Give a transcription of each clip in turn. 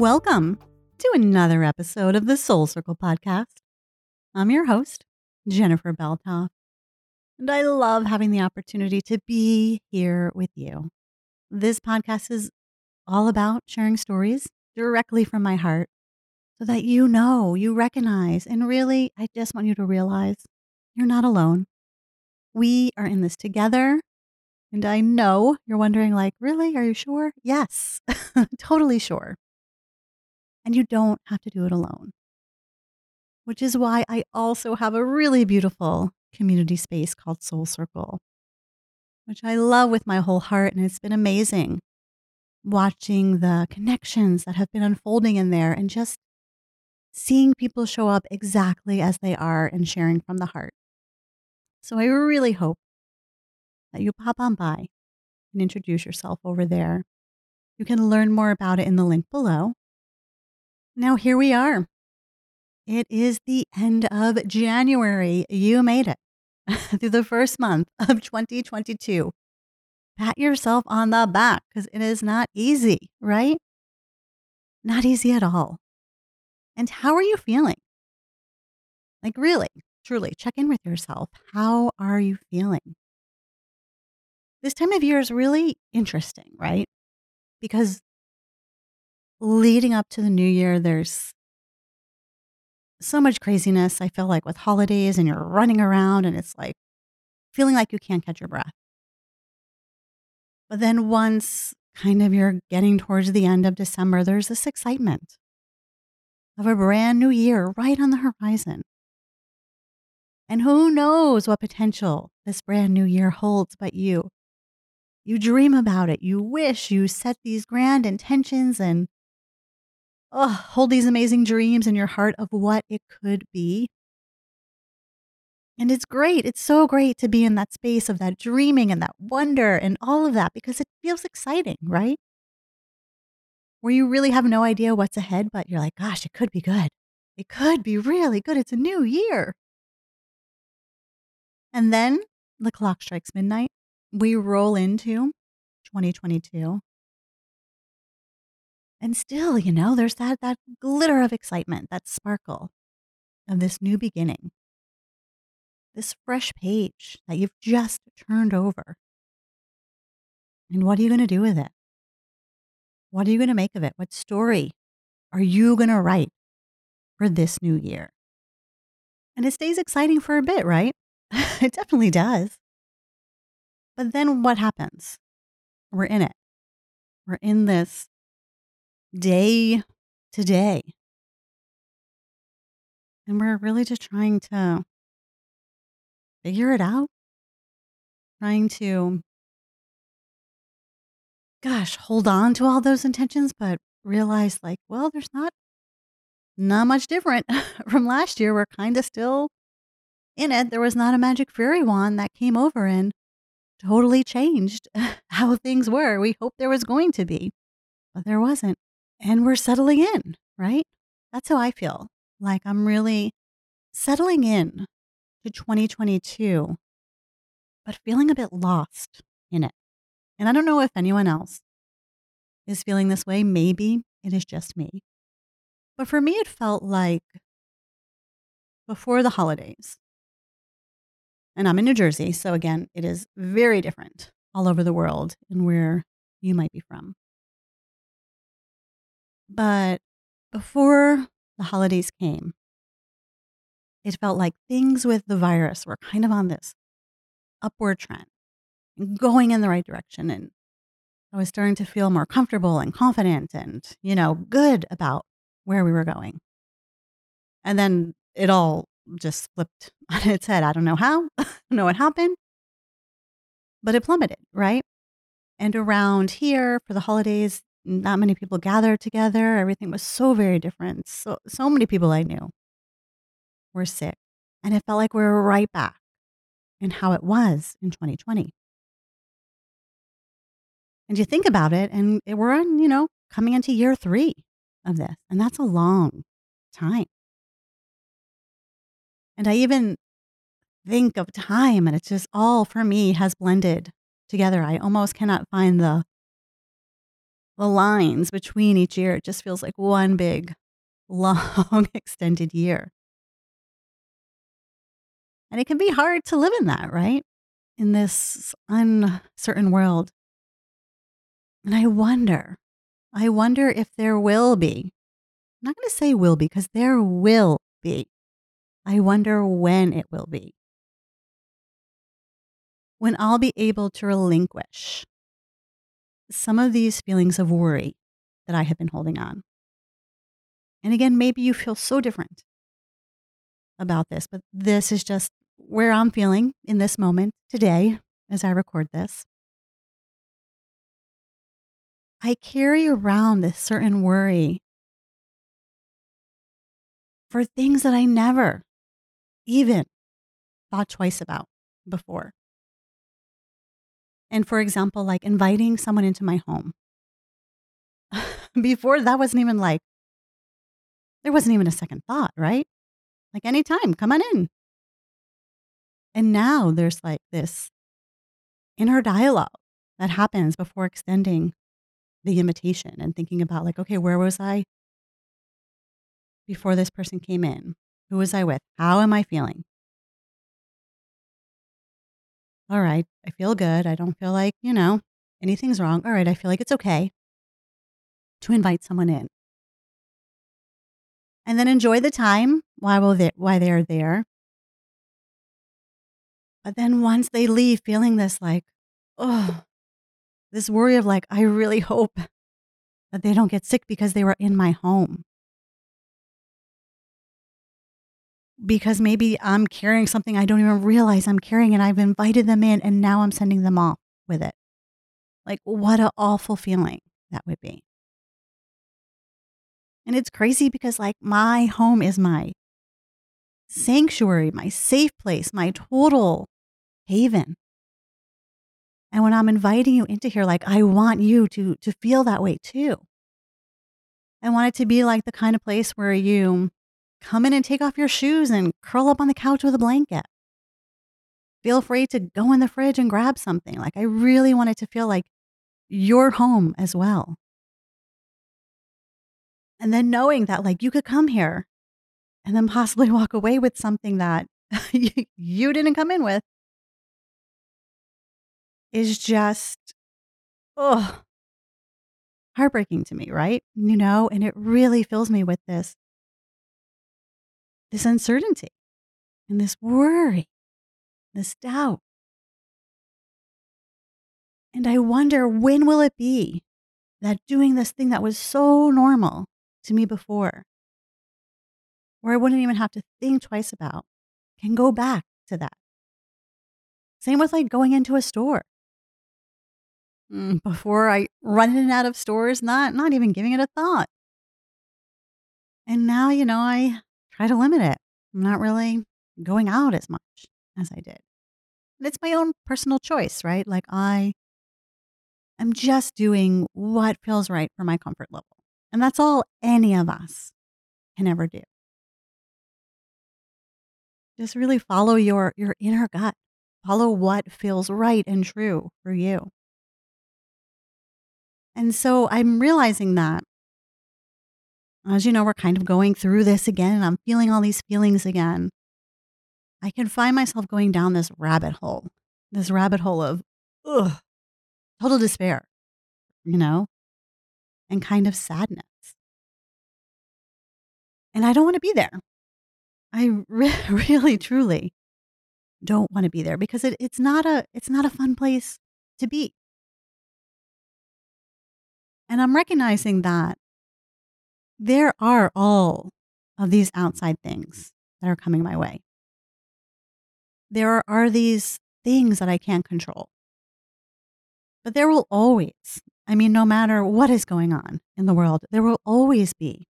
Welcome to another episode of the Soul Circle podcast. I'm your host, Jennifer Belthoff, and I love having the opportunity to be here with you. This podcast is all about sharing stories directly from my heart so that you know, you recognize, and really, I just want you to realize you're not alone. We are in this together. And I know you're wondering, like, really? Are you sure? Yes, totally sure. And you don't have to do it alone, which is why I also have a really beautiful community space called Soul Circle, which I love with my whole heart. And it's been amazing watching the connections that have been unfolding in there and just seeing people show up exactly as they are and sharing from the heart. So I really hope that you pop on by and introduce yourself over there. You can learn more about it in the link below. Now, here we are. It is the end of January. You made it through the first month of 2022. Pat yourself on the back because it is not easy, right? Not easy at all. And how are you feeling? Like, really, truly, check in with yourself. How are you feeling? This time of year is really interesting, right? Because leading up to the new year, there's so much craziness. I feel like with holidays and you're running around and it's like feeling like you can't catch your breath. But then once kind of you're getting towards the end of December, there's this excitement of a brand new year right on the horizon. And who knows what potential this brand new year holds but you. You dream about it. You wish you set these grand intentions and oh, hold these amazing dreams in your heart of what it could be. And it's great. It's so great to be in that space of that dreaming and that wonder and all of that because it feels exciting, right? Where you really have no idea what's ahead, but you're like, gosh, it could be good. It could be really good. It's a new year. And then the clock strikes midnight. We roll into 2022. And still, you know, there's that that glitter of excitement, that sparkle of this new beginning. This fresh page that you've just turned over. And what are you going to do with it? What are you going to make of it? What story are you going to write for this new year? And it stays exciting for a bit, right? it definitely does. But then what happens? We're in it. We're in this day to day. And we're really just trying to figure it out, trying to, gosh, hold on to all those intentions, but realize like, well, there's not not much different from last year. We're kind of still in it. There was not a magic fairy wand that came over and totally changed how things were. We hoped there was going to be, but there wasn't and we're settling in, right? That's how I feel. Like I'm really settling in to 2022, but feeling a bit lost in it. And I don't know if anyone else is feeling this way. Maybe it is just me. But for me, it felt like before the holidays, and I'm in New Jersey. So again, it is very different all over the world and where you might be from. But before the holidays came, it felt like things with the virus were kind of on this upward trend, going in the right direction. And I was starting to feel more comfortable and confident and, you know, good about where we were going. And then it all just flipped on its head. I don't know how, I don't know what happened, but it plummeted, right? And around here for the holidays, not many people gathered together. Everything was so very different. So so many people I knew were sick. And it felt like we were right back in how it was in 2020. And you think about it, and we're on, you know, coming into year three of this, and that's a long time. And I even think of time, and it's just all for me has blended together. I almost cannot find the the lines between each year, it just feels like one big, long, extended year. And it can be hard to live in that, right? In this uncertain world. And I wonder, I wonder if there will be, I'm not going to say will be because there will be. I wonder when it will be. When I'll be able to relinquish some of these feelings of worry that I have been holding on. And again, maybe you feel so different about this, but this is just where I'm feeling in this moment today as I record this. I carry around this certain worry for things that I never even thought twice about before. And for example, like inviting someone into my home. before that wasn't even like, there wasn't even a second thought, right? Like anytime, come on in. And now there's like this inner dialogue that happens before extending the invitation and thinking about, like, okay, where was I before this person came in? Who was I with? How am I feeling? All right, I feel good. I don't feel like, you know, anything's wrong. All right, I feel like it's okay to invite someone in. And then enjoy the time while they while they're there. But then once they leave feeling this like, oh, this worry of like, I really hope that they don't get sick because they were in my home. Because maybe I'm carrying something I don't even realize I'm carrying and I've invited them in and now I'm sending them off with it. Like, what an awful feeling that would be. And it's crazy because, like, my home is my sanctuary, my safe place, my total haven. And when I'm inviting you into here, like I want you to to feel that way too. I want it to be like the kind of place where you come in and take off your shoes and curl up on the couch with a blanket. Feel free to go in the fridge and grab something. Like I really want it to feel like your home as well. And then knowing that like you could come here and then possibly walk away with something that you didn't come in with is just, oh, heartbreaking to me, right? You know, and it really fills me with this, this uncertainty and this worry, this doubt. And I wonder when will it be that doing this thing that was so normal to me before, where I wouldn't even have to think twice about, can go back to that. Same with like going into a store. Mm, before I run in and out of stores, not not even giving it a thought. And now, you know, I try to limit it. I'm not really going out as much as I did. And it's my own personal choice, right? Like I am just doing what feels right for my comfort level. And that's all any of us can ever do. Just really follow your your inner gut. Follow what feels right and true for you. And so I'm realizing that as you know, we're kind of going through this again, and I'm feeling all these feelings again. I can find myself going down this rabbit hole, this rabbit hole of ugh, total despair, you know, and kind of sadness. And I don't want to be there. I re- really, truly don't want to be there because it, it's not a it's not a fun place to be. And I'm recognizing that there are all of these outside things that are coming my way. There are these things that I can't control. But there will always, I mean, no matter what is going on in the world, there will always be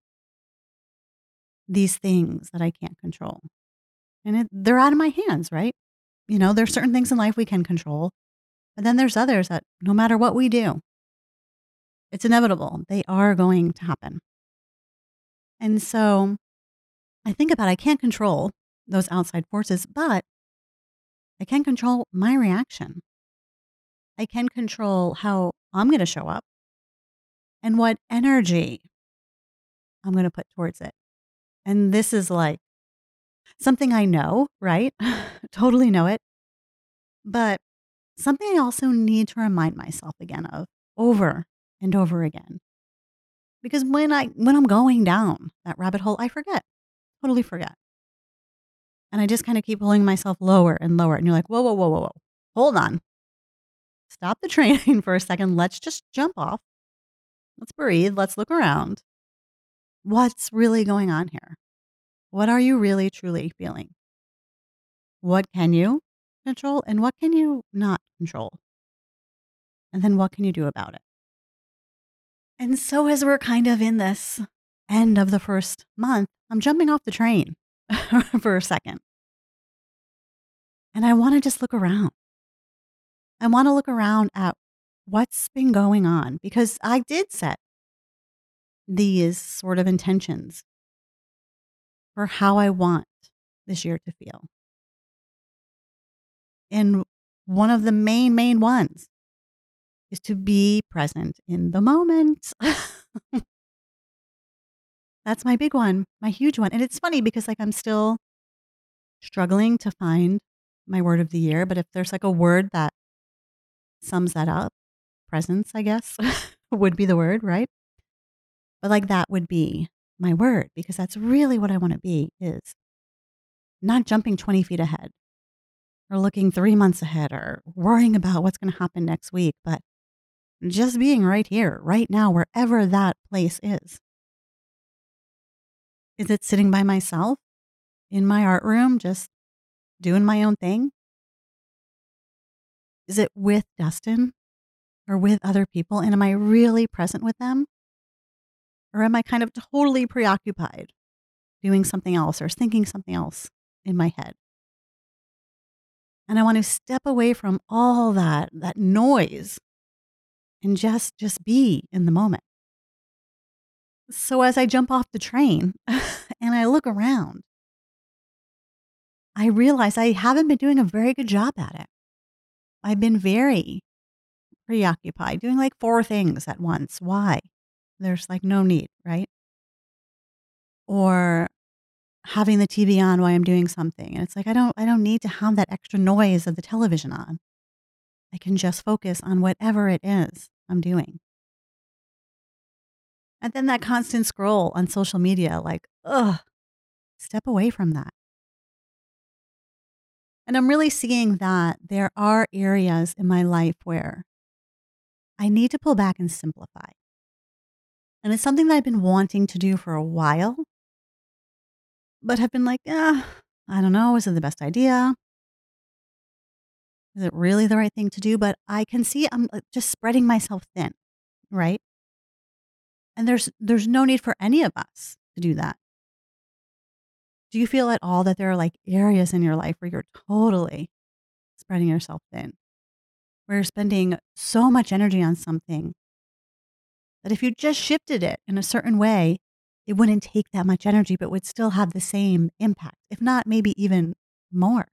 these things that I can't control. And it, they're out of my hands, right? You know, there's certain things in life we can control, but then there's others that no matter what we do, it's inevitable. They are going to happen. And so I think about I can't control those outside forces, but I can control my reaction. I can control how I'm going to show up. and what energy I'm going to put towards it. And this is like something I know, right? totally know it. But something I also need to remind myself again of over and over again. Because when I when I'm going down that rabbit hole, I forget. Totally forget. And I just kind of keep pulling myself lower and lower. And you're like, whoa, whoa, whoa, whoa, whoa. Hold on. Stop the train for a second. Let's just jump off. Let's breathe. Let's look around. What's really going on here? What are you really truly feeling? What can you control and what can you not control? And then what can you do about it? And so, as we're kind of in this end of the first month, I'm jumping off the train for a second. And I want to just look around. I want to look around at what's been going on because I did set these sort of intentions for how I want this year to feel. And one of the main, main ones is to be present in the moment. That's my big one, my huge one. And it's funny because like I'm still struggling to find my word of the year, but if there's like a word that sums that up, presence, I guess, would be the word, right? But like that would be my word because that's really what I want to be is not jumping 20 feet ahead or looking three months ahead or worrying about what's going to happen next week, but just being right here, right now, wherever that place is. Is it sitting by myself in my art room, just doing my own thing? Is it with Dustin or with other people? And am I really present with them? Or am I kind of totally preoccupied doing something else or thinking something else in my head? And I want to step away from all that, that noise and just just be in the moment. So as I jump off the train and I look around, I realize I haven't been doing a very good job at it. I've been very preoccupied, doing like four things at once. Why? There's like no need, right? Or having the TV on while I'm doing something. And it's like I don't I don't need to have that extra noise of the television on. I can just focus on whatever it is I'm doing. And then that constant scroll on social media, like, ugh, step away from that. And I'm really seeing that there are areas in my life where I need to pull back and simplify. And it's something that I've been wanting to do for a while, but have been like, ah, I don't know. Is it the best idea? Is it really the right thing to do? But I can see I'm uh, just spreading myself thin, right? And there's there's no need for any of us to do that. Do you feel at all that there are like areas in your life where you're totally spreading yourself thin? Where you're spending so much energy on something that if you just shifted it in a certain way, it wouldn't take that much energy, but would still have the same impact, if not maybe even more.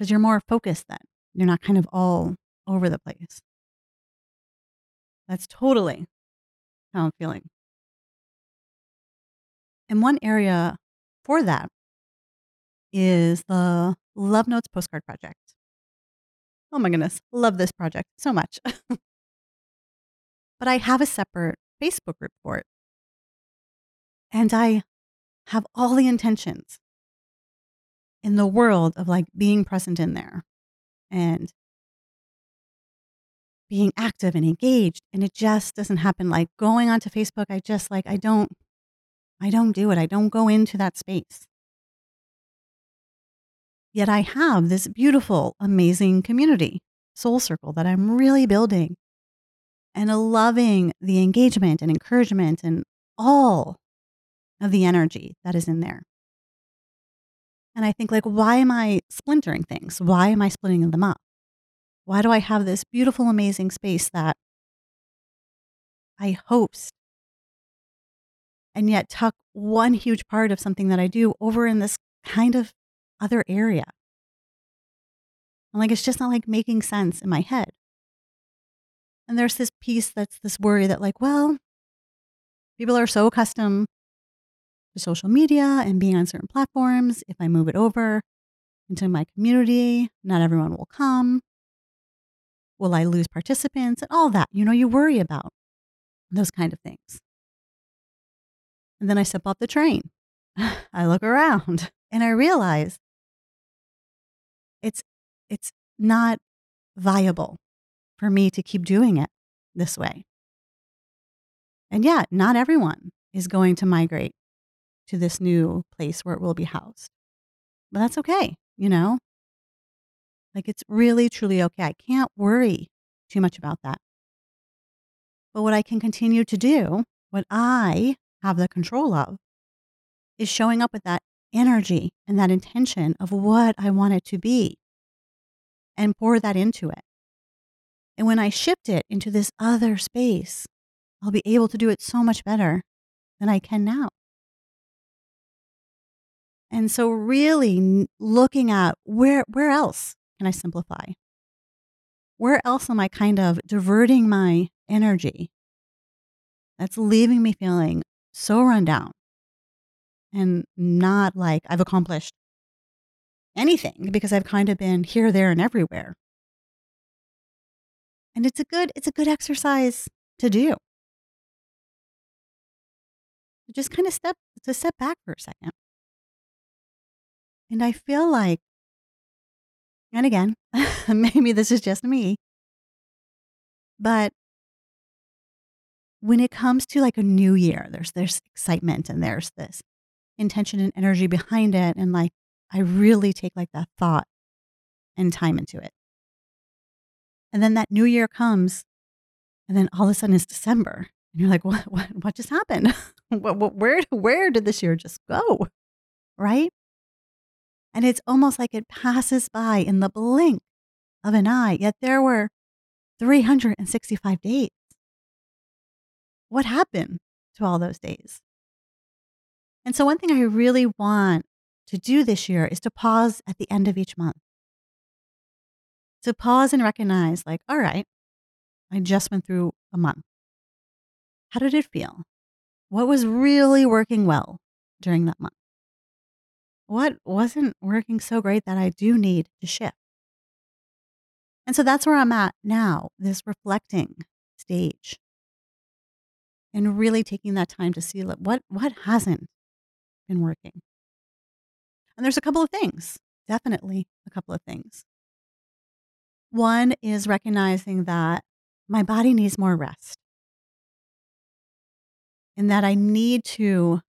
Because you're more focused then. You're not kind of all over the place. That's totally how I'm feeling. And one area for that is the Love Notes postcard project. Oh my goodness, love this project so much. but I have a separate Facebook group for it. And I have all the intentions in the world of like being present in there and being active and engaged. And it just doesn't happen. Like going onto Facebook, I just like, I don't, I don't do it. I don't go into that space. Yet I have this beautiful, amazing community, Soul Circle, that I'm really building and loving the engagement and encouragement and all of the energy that is in there. And I think, like, why am I splintering things? Why am I splitting them up? Why do I have this beautiful, amazing space that I host and yet tuck one huge part of something that I do over in this kind of other area? And like, it's just not like making sense in my head. And there's this piece that's this worry that, like, well, people are so accustomed social media and being on certain platforms. If I move it over into my community, not everyone will come. Will I lose participants? And all that, you know, you worry about those kind of things. And then I step off the train. I look around and I realize it's it's not viable for me to keep doing it this way. And yet, not everyone is going to migrate to this new place where it will be housed. But that's okay, you know? Like it's really, truly okay. I can't worry too much about that. But what I can continue to do, what I have the control of, is showing up with that energy and that intention of what I want it to be and pour that into it. And when I shift it into this other space, I'll be able to do it so much better than I can now. And so, really looking at where, where else can I simplify? Where else am I kind of diverting my energy that's leaving me feeling so run down and not like I've accomplished anything because I've kind of been here, there, and everywhere. And it's a good, it's a good exercise to do. Just kind of step to step back for a second. And I feel like, and again, maybe this is just me, but when it comes to like a new year, there's there's excitement and there's this intention and energy behind it. And like I really take like that thought and time into it. And then that new year comes, and then all of a sudden it's December. And you're like, what what what just happened? what, what, where where did this year just go? Right? And it's almost like it passes by in the blink of an eye. Yet there were 365 days. What happened to all those days? And so, one thing I really want to do this year is to pause at the end of each month. To pause and recognize, like, all right, I just went through a month. How did it feel? What was really working well during that month? What wasn't working so great that I do need to shift? And so that's where I'm at now, this reflecting stage. And really taking that time to see what what hasn't been working. And there's a couple of things, definitely a couple of things. One is recognizing that my body needs more rest. And that I need to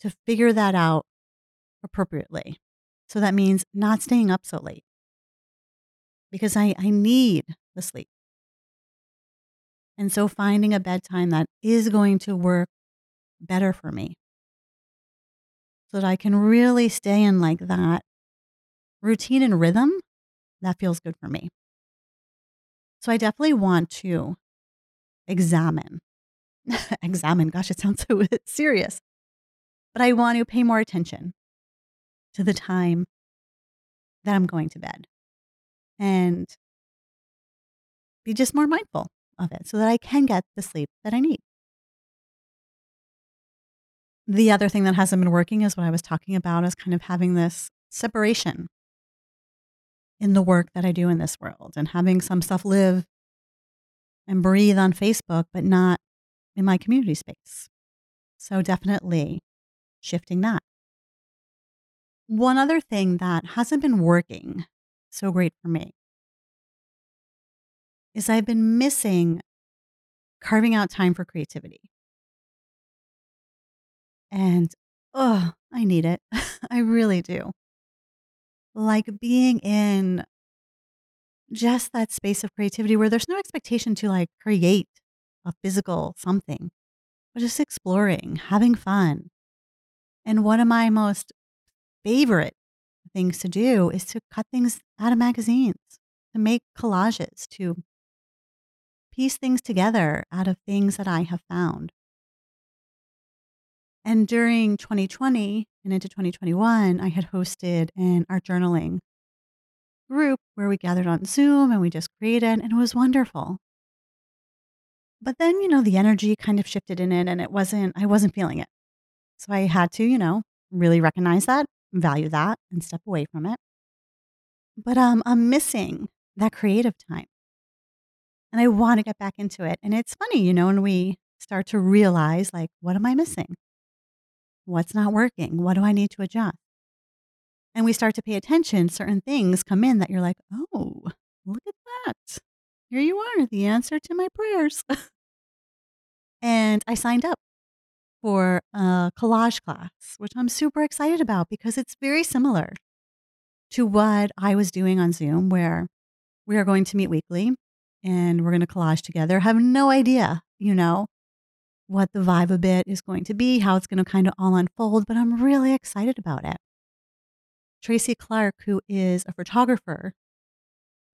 to figure that out appropriately. So that means not staying up so late because I, I need the sleep. And so finding a bedtime that is going to work better for me so that I can really stay in like that routine and rhythm that feels good for me. So I definitely want to examine, examine, gosh, it sounds so serious, but I want to pay more attention to the time that I'm going to bed and be just more mindful of it so that I can get the sleep that I need. The other thing that hasn't been working is what I was talking about is kind of having this separation in the work that I do in this world and having some stuff live and breathe on Facebook, but not in my community space. So definitely shifting that. One other thing that hasn't been working so great for me is I've been missing carving out time for creativity. And oh, I need it. I really do. Like being in just that space of creativity where there's no expectation to like create a physical something, but just exploring, having fun. And one of my most favorite things to do is to cut things out of magazines, to make collages, to piece things together out of things that I have found. And during 2020 and into 2021, I had hosted an art journaling group where we gathered on Zoom and we just created, and it was wonderful. But then, you know, the energy kind of shifted in it and it wasn't, I wasn't feeling it. So I had to, you know, really recognize that, value that, and step away from it. But um, I'm missing that creative time. And I want to get back into it. And it's funny, you know, when we start to realize, like, what am I missing? What's not working? What do I need to adjust? And we start to pay attention, certain things come in that you're like, oh, look at that. Here you are, the answer to my prayers. and I signed up for a collage class, which I'm super excited about because it's very similar to what I was doing on Zoom, where we are going to meet weekly and we're going to collage together. Have no idea, you know, what the vibe of it is going to be, how it's going to kind of all unfold, but I'm really excited about it. Tracy Clark, who is a photographer,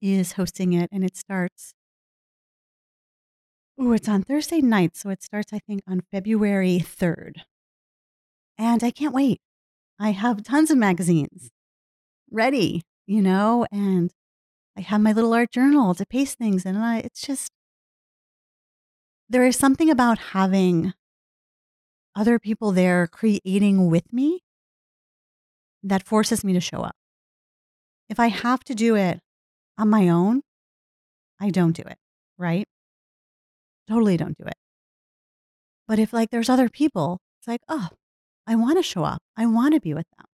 is hosting it and it starts Oh, it's on Thursday night, so it starts I think on February 3rd. And I can't wait. I have tons of magazines ready, you know, and I have my little art journal to paste things in. And I, it's just, there is something about having other people there creating with me that forces me to show up. If I have to do it on my own, I don't do it, right? Totally don't do it. But if like there's other people, it's like, oh, I want to show up. I want to be with them.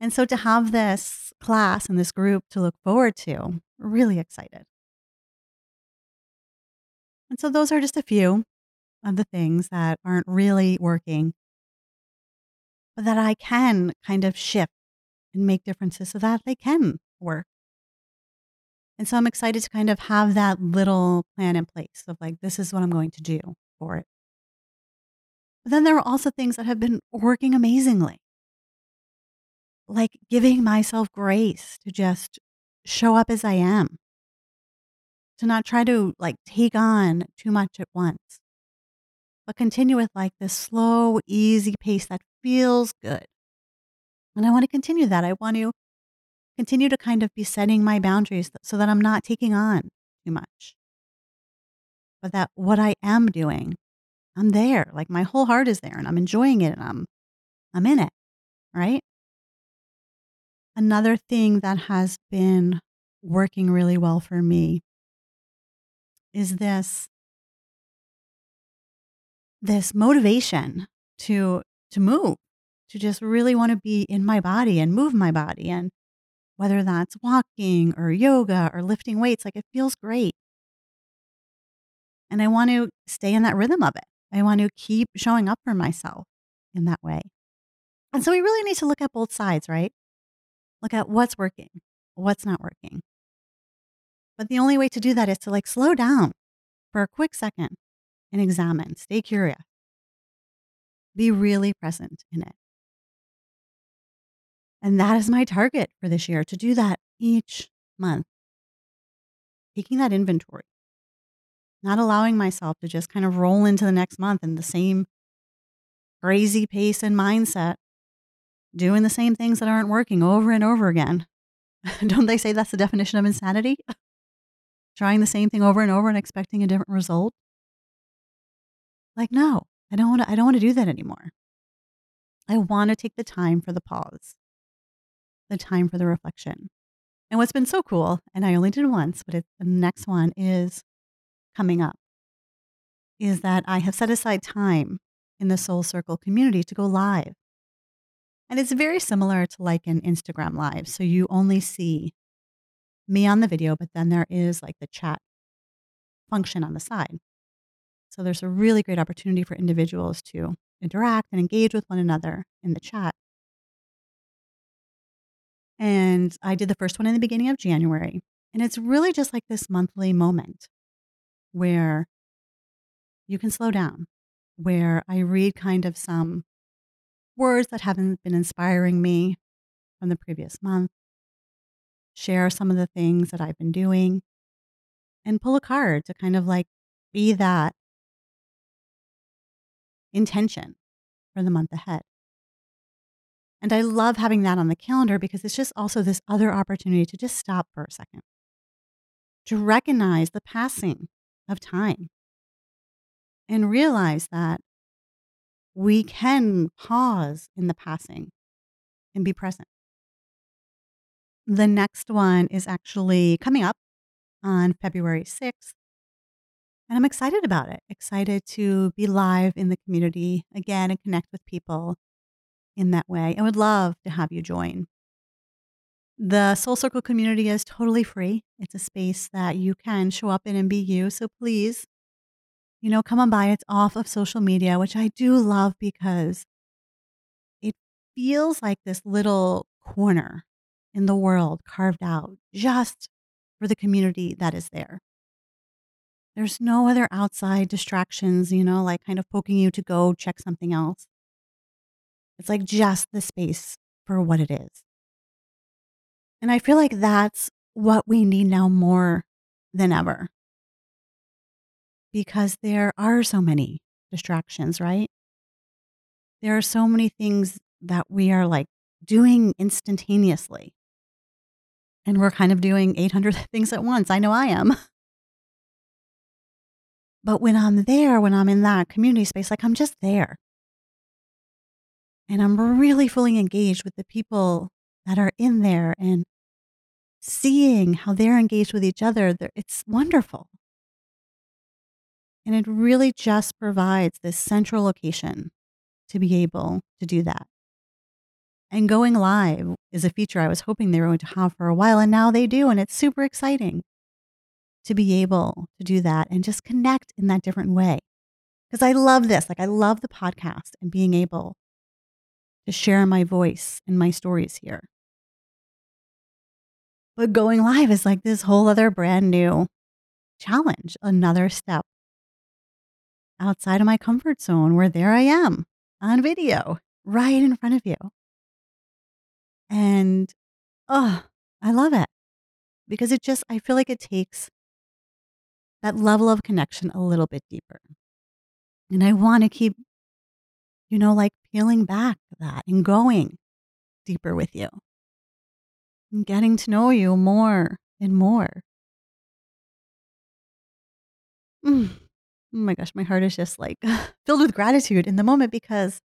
And so to have this class and this group to look forward to, really excited. And so those are just a few of the things that aren't really working, but that I can kind of shift and make differences so that they can work. And so I'm excited to kind of have that little plan in place of like, this is what I'm going to do for it. But then there are also things that have been working amazingly like giving myself grace to just show up as I am, to not try to like take on too much at once, but continue with like this slow, easy pace that feels good. And I want to continue that. I want to continue to kind of be setting my boundaries so that I'm not taking on too much. But that what I am doing, I'm there. Like my whole heart is there and I'm enjoying it and I'm I'm in it. Right? Another thing that has been working really well for me is this this motivation to to move to just really want to be in my body and move my body and whether that's walking or yoga or lifting weights like it feels great. And i want to stay in that rhythm of it. I want to keep showing up for myself in that way. And so we really need to look at both sides right? Look at what's working, what's not working. But the only way to do that is to like slow down for a quick second and examine, stay curious, be really present in it. And that is my target for this year to do that each month, taking that inventory, not allowing myself to just kind of roll into the next month in the same crazy pace and mindset doing the same things that aren't working over and over again. Don't they say that's the definition of insanity? Trying the same thing over and over and expecting a different result? Like, no, I don't want to I don't want to do that anymore. I want to take the time for the pause. The time for the reflection. And what's been so cool, and I only did once, but it, the next one is coming up, is that I have set aside time in the Soul Circle community to go live and it's very similar to like an Instagram live. So you only see me on the video, but then there is like the chat function on the side. So there's a really great opportunity for individuals to interact and engage with one another in the chat. And I did the first one in the beginning of January. And it's really just like this monthly moment where you can slow down, where I read kind of some words that haven't been inspiring me from the previous month, share some of the things that I've been doing, and pull a card to kind of like be that intention for the month ahead. And I love having that on the calendar because it's just also this other opportunity to just stop for a second, to recognize the passing of time, and realize that we can pause in the passing and be present. The next one is actually coming up on February 6th. And I'm excited about it. Excited to be live in the community again and connect with people in that way. I would love to have you join. The Soul Circle community is totally free. It's a space that you can show up in and be you. So please, you know, come on by. It's off of social media, which I do love because it feels like this little corner in the world carved out just for the community that is there. There's no other outside distractions, you know, like kind of poking you to go check something else. It's like just the space for what it is. And I feel like that's what we need now more than ever. Because there are so many distractions, right? There are so many things that we are like doing instantaneously. And we're kind of doing 800 things at once. I know I am. But when I'm there, when I'm in that community space, like I'm just there. And I'm really fully engaged with the people that are in there and seeing how they're engaged with each other. It's wonderful. And it really just provides this central location to be able to do that. And going live is a feature I was hoping they were going to have for a while, and now they do. And it's super exciting to be able to do that and just connect in that different way. Because I love this. Like, I love the podcast and being able to share my voice and my stories here. But going live is like this whole other brand new challenge, another step outside of my comfort zone where there I am on video right in front of you. And oh, I love it because it just, I feel like it takes that level of connection a little bit deeper. And I want to keep, you know, like peeling back that and going deeper with you and getting to know you more and more. Mm. Oh my gosh, my heart is just like filled with gratitude in the moment because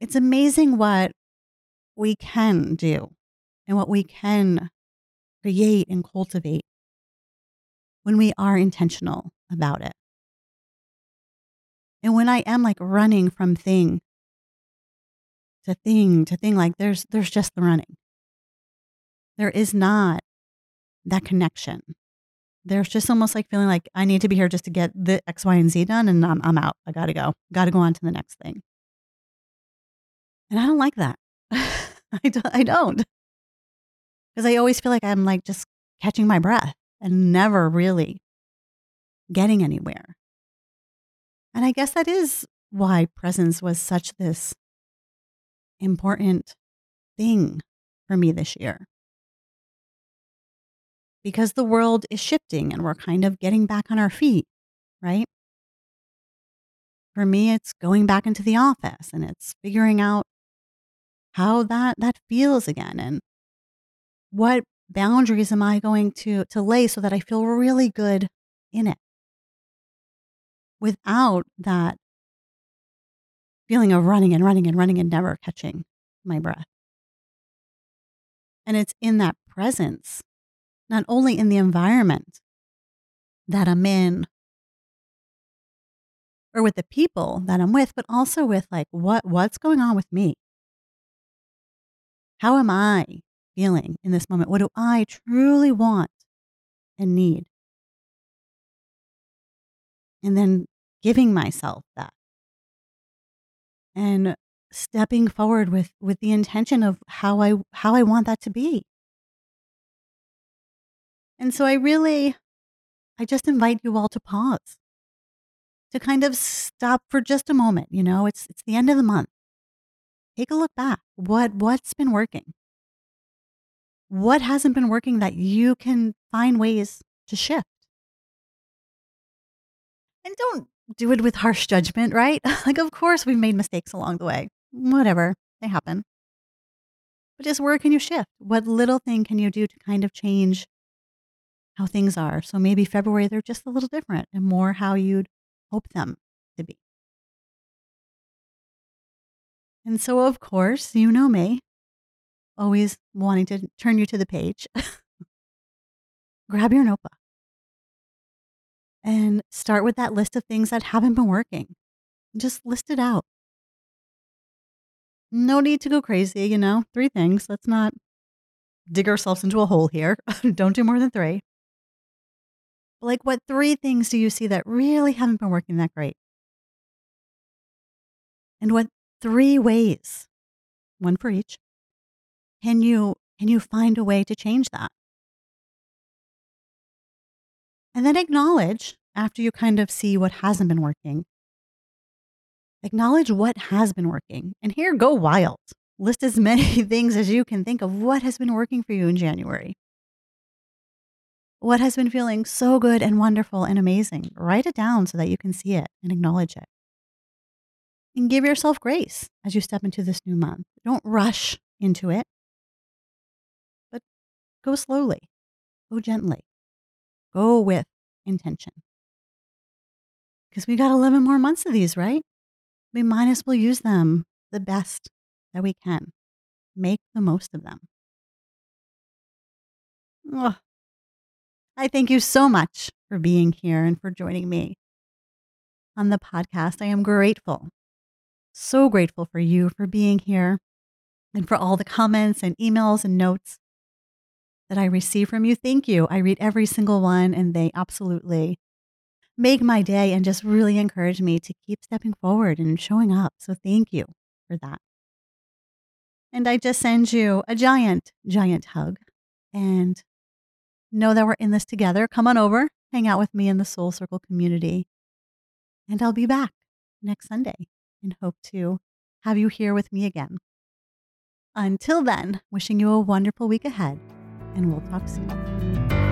it's amazing what we can do and what we can create and cultivate when we are intentional about it. And when I am like running from thing to thing to thing, like there's there's just the running. There is not that connection. There's just almost like feeling like I need to be here just to get the X, Y, and Z done, and I'm I'm out. I gotta go. Gotta go on to the next thing. And I don't like that. I don't. I don't. Because I always feel like I'm like just catching my breath and never really getting anywhere. And I guess that is why presence was such this important thing for me this year. Because the world is shifting and we're kind of getting back on our feet, right? For me, it's going back into the office and it's figuring out how that, that feels again and what boundaries am I going to, to lay so that I feel really good in it without that feeling of running and running and running and never catching my breath. And it's in that presence, not only in the environment that I'm in or with the people that I'm with, but also with like what what's going on with me? How am I feeling in this moment? What do I truly want and need? And then giving myself that and stepping forward with with the intention of how I how I want that to be. And so I really I just invite you all to pause. To kind of stop for just a moment, you know, it's it's the end of the month. Take a look back. What what's been working? what hasn't been working that you can find ways to shift. And don't do it with harsh judgment, right? like, of course, we've made mistakes along the way. Whatever, they happen. But just where can you shift? What little thing can you do to kind of change how things are. So maybe February, they're just a little different and more how you'd hope them to be. And so, of course, you know me, always wanting to turn you to the page. Grab your notebook and start with that list of things that haven't been working. Just list it out. No need to go crazy, you know, three things. Let's not dig ourselves into a hole here. Don't do more than three. Like, what three things do you see that really haven't been working that great? And what three ways, one for each, can you can you find a way to change that? And then acknowledge after you kind of see what hasn't been working. Acknowledge what has been working. And here, go wild. List as many things as you can think of what has been working for you in January. What has been feeling so good and wonderful and amazing? Write it down so that you can see it and acknowledge it. And give yourself grace as you step into this new month. Don't rush into it, but go slowly, go gently, go with intention. Because we got 11 more months of these, right? We might as well use them the best that we can. Make the most of them. Ugh. I thank you so much for being here and for joining me on the podcast. I am grateful, so grateful for you for being here and for all the comments and emails and notes that I receive from you. Thank you. I read every single one and they absolutely make my day and just really encourage me to keep stepping forward and showing up. So thank you for that. And I just send you a giant, giant hug and know that we're in this together. Come on over, hang out with me in the Soul Circle community. And I'll be back next Sunday and hope to have you here with me again. Until then, wishing you a wonderful week ahead, and we'll talk soon.